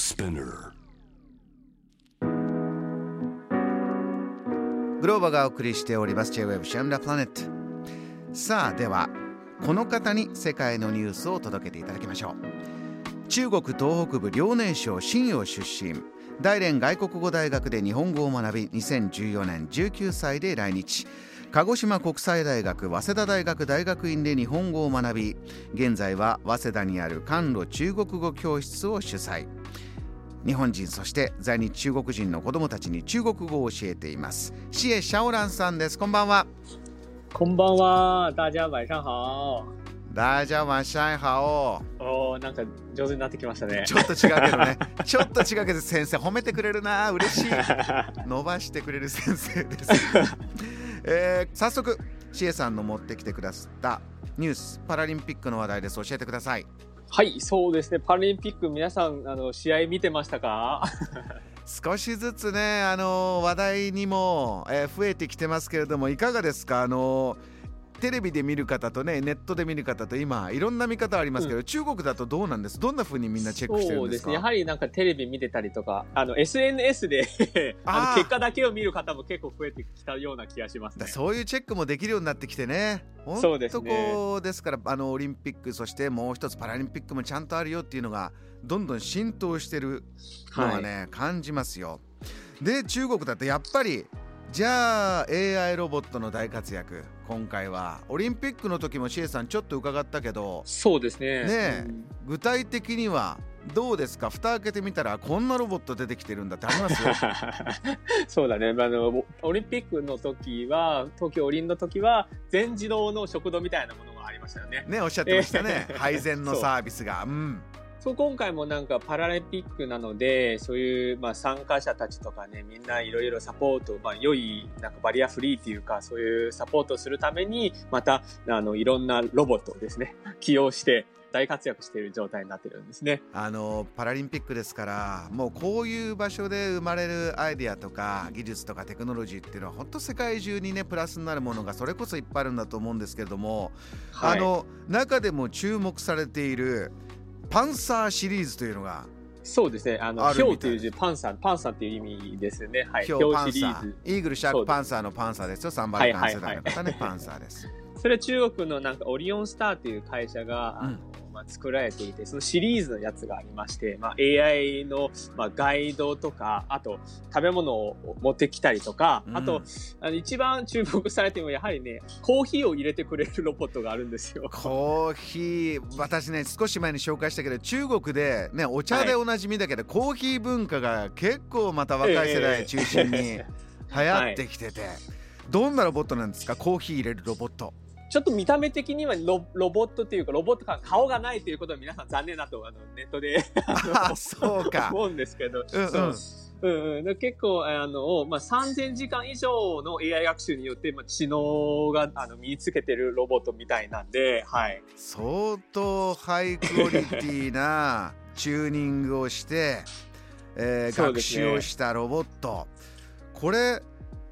Spinner. グローバがお送りしております。J-Web シャムラプラネット。さあではこの方に世界のニュースを届けていただきましょう。中国東北部遼寧省信陽出身。大連外国語大学で日本語を学び2014年19歳で来日。鹿児島国際大学早稲田大学大学院で日本語を学び現在は早稲田にある甘露中国語教室を主催。日本人そして在日中国人の子どもたちに中国語を教えています。シエ・シャオランさんです。こんばんは。こんばんは、大家晚上好。大家晚上好お。ー、なんか上手になってきましたね。ちょっと違うけどね。ちょっと違うけど先生褒めてくれるな嬉しい。伸ばしてくれる先生です、えー早速シエさんの持ってきてくださったニュースパラリンピックの話題です。教えてくださいはい、そうですね。パラリンピック皆さんあの試合見てましたか？少しずつねあの話題にも、えー増えてきてますけれどもいかがですか？あのテレビで見る方とねネットで見る方と今いろんな見方ありますけど、中国だとどうなんです？どんな風にみんなチェックしてるんですね。やはりなんかテレビ見てたりとか、あの SNS で あの結果だけを見る方も結構増えてきたような気がしますね。だ。そういうチェックもできるようになってきてね。本そうです当ねですからあのオリンピックそしてもう一つパラリンピックもちゃんとあるよっていうのがどんどん浸透してるのはね、感じますよ。で中国だとやっぱりじゃあ AI ロボットの大活躍。今回はオリンピックの時もシエさんちょっと伺ったけど。そうですね。ねえ。うん。具体的にはどうですか？蓋開けてみたらこんなロボット出てきてるんだってあります そうだね、まあ、あのオリンピックの時は東京オリンの時は全自動の食堂みたいなものがありましたよね。ねおっしゃってましたね。えー。配膳のサービスが。うんそう今回もなんかパラリンピックなのでそういうまあ参加者たちとかねみんないろいろサポート、まあ、良いなんかバリアフリーっていうかそういうサポートをするためにまたあのいろんなロボットをですね起用して大活躍している状態になってるんですね。あのパラリンピックですからもうこういう場所で生まれるアイデアとか技術とかテクノロジーっていうのは本当世界中にねプラスになるものがそれこそいっぱいあるんだと思うんですけれども、はいあの中でも注目されているパンサーシリーズというのがそうですね。あの、ヒョウという字、パンサー、パンサーっていう意味ですよね。はい。今日パンサシリーズー。イーグルシャークパンサーのパンサーですよ3番関数だはいはい方ねパンサーですそれは中国のなんかオリオンスターという会社が、あのまあ、作られていて、そのシリーズのやつがありまして、まあ、AI の、まあ、ガイドとか、あと食べ物を持ってきたりとか、うん。あと、あの一番注目されてもやはりね、コーヒーを入れてくれるロボットがあるんですよ。コーヒー。私ね少し前に紹介したけど中国でねお茶でおなじみだけど、コーヒー文化が結構また若い世代中心に流行ってきてて、どんなロボットなんですか？コーヒー入れるロボットちょっと見た目的にはロロボットっていうか、ロボットか顔がないということは皆さん残念だとあのネットであそうか。思うんですけど、うんうん。そう。うんうん、で結構あの、まあ、3000時間以上の AI 学習によって、まあ、知能があの身につけてるロボットみたいなんで、はい、相当ハイクオリティな チューニングをして、えーね。習をしたロボット。これ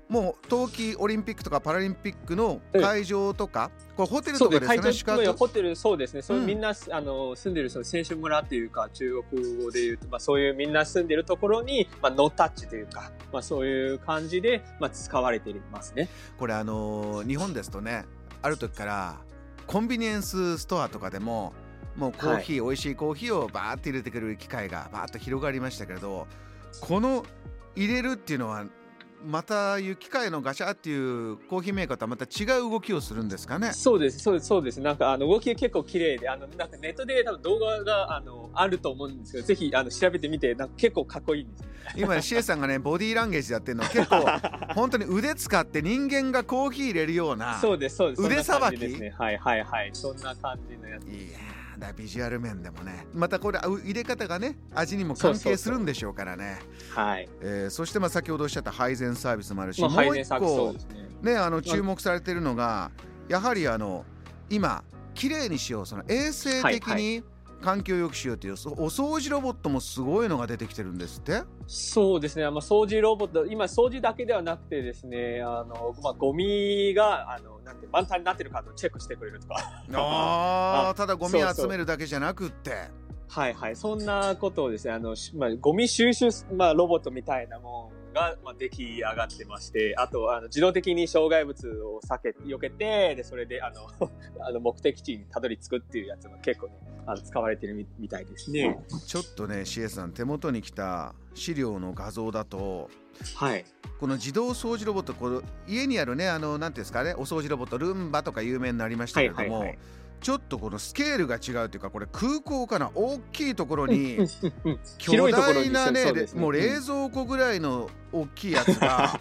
もう冬季オリンピックとかパラリンピックの会場とか、これホテルとかですかね会宿場泊ホテルそうですね、そううん。みんなあの住んでるその選手村っていうか中国語で言うと、まあ、そういうみんな住んでるところに、まあ、ノータッチというか、まあ、そういう感じで、まあ、使われていますね。これあのー日本ですとねある時からコンビニエンスストアとかでももうコーヒー、美味しいコーヒーをバーって入れてくれる機会がバーッと広がりましたけれどこの入れるっていうのはまたいう機械のガシャっていうコーヒーメーカーとはまた違う動きをするんですかねそうです、そうです、そうです。なんか、あの、動きが結構綺麗で、あの、なんかネットで多分動画が、あの、あると思うんですけど、ぜひ、あの、調べてみて、なんか結構かっこいいんですよ。今シエさんがねボディーランゲージやってるのは結構本当に腕使って人間がコーヒー入れるようなそうです、そうです。腕さばき？ね。はい、はい、はい。そんな感じのやつ。いやーだビジュアル面でもねまたこれ入れ方がね味にも関係するんでしょうからねはい。えーそしてまあ先ほどおっしゃった配膳サービスもあるし、まあ、もう一個うですね。ねあの注目されてるのがやはりあの今綺麗にしようその衛生的はいに環境を良くしようという、そお掃除ロボットもすごいのが出てきてるんですって？そうですね。まあ、掃除ロボット、今、掃除だけではなくてですね、あの、まあ、ゴミが、あの、なんて、満タンになってるかをチェックしてくれるとか。あー あただゴミ集めるだけじゃなくってはいはい。そんなことをですね、あの、しまあ、ゴミ収集、まあ、ロボットみたいなもんが、まあ、出来上がってまして、あと、あの、自動的に障害物を避け、避けて、で、それで、あの、あの、目的地にたどり着くっていうやつが結構ね、あの使われてるみみたいですね。ちょっとね CS さん手元に来た資料の画像だとはい。この自動掃除ロボットこの家にあるねあのなんていうんですかねお掃除ロボットルンバとか有名になりましたけれども、はいはいはいちょっとこのスケールが違うというかこれ空港かな？大きいところに 巨大なねね。もう冷蔵庫ぐらいの大きいやつが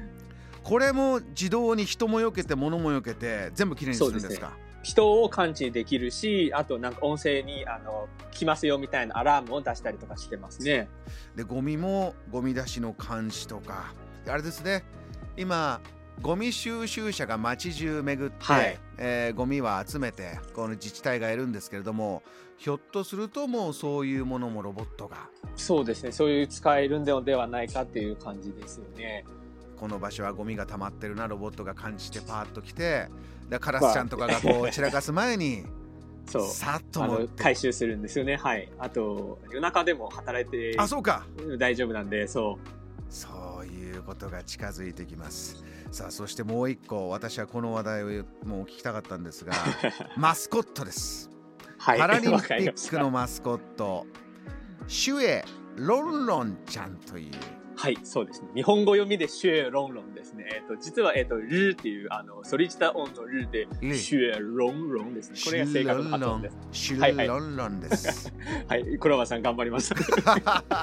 これも自動に人も避けて物も避けて全部きれいにするんですか？人を感知できるし、あとなんか音声に、あの、来ますよみたいなアラームを出したりとかしてますね。でゴミもゴミ出しの監視とか。あれですね。今ゴミ収集車が街中巡って、はいえーゴミは集めてこの自治体がいるんですけれどもひょっとするともうそういうものもロボットがそうですね。そういう使えるのではないかっていう感じですよね。この場所はゴミが溜まってるなロボットが感じてパーッと来てでカラスちゃんとかがこう散らかす前に そう。さっと回収するんですよね。はい。あと、夜中でも働いてあそうか大丈夫なんで、そう。そういうことが近づいてきますさあそしてもう一個私はこの話題をもう聞きたかったんですが マスコットですはい。パラリンピックのマスコットシュエロンロンちゃんというはい、そうですね。日本語読みでシュエロンロンですね。えっ、と、実は、えっ、と、ルーっていう、あの、ソリジタ音のルーで、シュエロンロンですね。これが正確な発音です。シュエロンロンです、はい、黒羽さん頑張りました。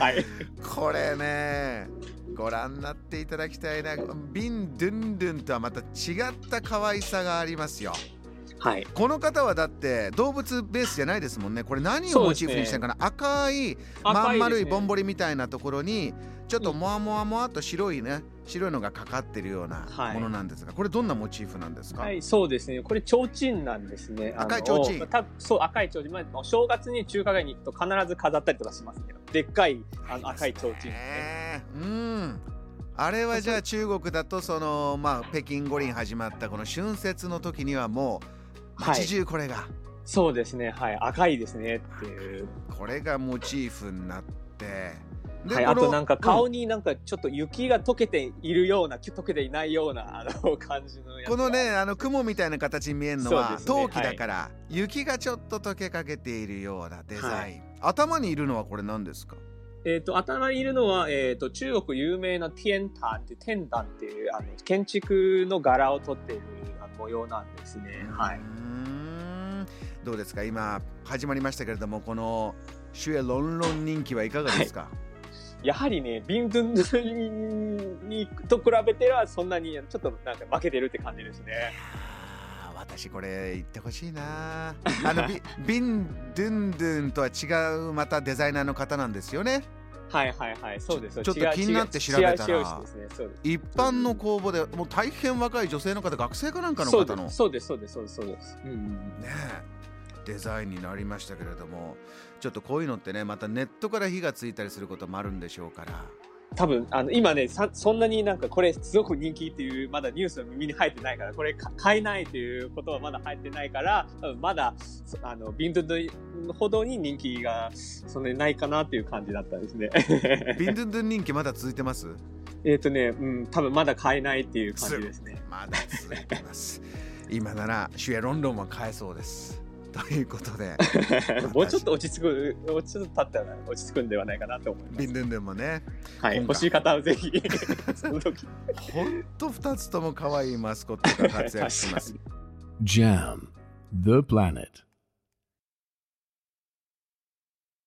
はい。これねご覧になっていただきたいなビンドゥンドゥンとはまた違った可愛さがありますよはい。この方はだって動物ベースじゃないですもんねこれ何をモチーフにしてるかな、赤いまん丸いぼんぼり。りみたいなところにちょっともわもわもわっと白いね白いのがかかってるようなはいものなんですが、これどんなモチーフなんですか、はい、そうですね。これ、提灯なんですね。赤い提灯たそう、赤い提灯。まあ、お正月に中華街に行くと必ず飾ったりとかしますけど、でっかいあの赤い提灯ですね。ねうん。あれはじゃあ中国だとそのまあ北京五輪始まったこの春節の時にはもうはい。街中これが、そうですね。はい。赤いですねっていう。これがモチーフになって。ではい、あとなんか顔うんになんかちょっと雪が溶けているような、溶けていないようなあの感じのこのねあの雲みたいな形に見えるのは、陶器だから、雪がちょっと溶けかけているようなデザイン、頭にいるのはこれ何ですか？えっ、と、頭にいるのは、えっ、と、中国有名な天壇って、天壇っていう、あの、建築の柄をとっている模様なんですね。はい。どうですか？今始まりましたけれどもこのシュエロンロン人気はいかがですか、やはりね、ビンドゥンドゥンにと比べては、そんなに、ちょっとなんか負けてるって感じですね。私これ言ってほしいな。あのビ ビンドゥンドゥンとは違うまたデザイナーの方なんですよね。はいはいはい、そうです。ちょっと気になって調べたら。ね。一般の公募でもう大変若い女性の方学生かなんかの方の？そうです、そうです、そうです、そうです。うんうん。ねえ。デザインになりましたけれどもちょっとこういうのってねまたネットから火がついたりすることもあるんでしょうから多分あの今ねさそんなになんかこれすごく人気っていうまだニュースの耳に入ってないからこれか買えないということはまだ入ってないから多分まだそあのビンドゥンドほどに人気がそんなにないかなっていう感じだったんですね。ビンドゥンドゥン人気まだ続いてます？えっとね、うん、多分まだ買えないっていう感じですね。まだ続いてます今ならシュエロンロンは買えそうですということで。もうちょっと落ち着く、もうちょっと経ったら落ち着くんではないかなと思います。ビンドゥンドゥンもね。はい、欲しい方はぜひ、その時。ほんと2つとも可愛いマスコットが活躍します。Jam, the planet.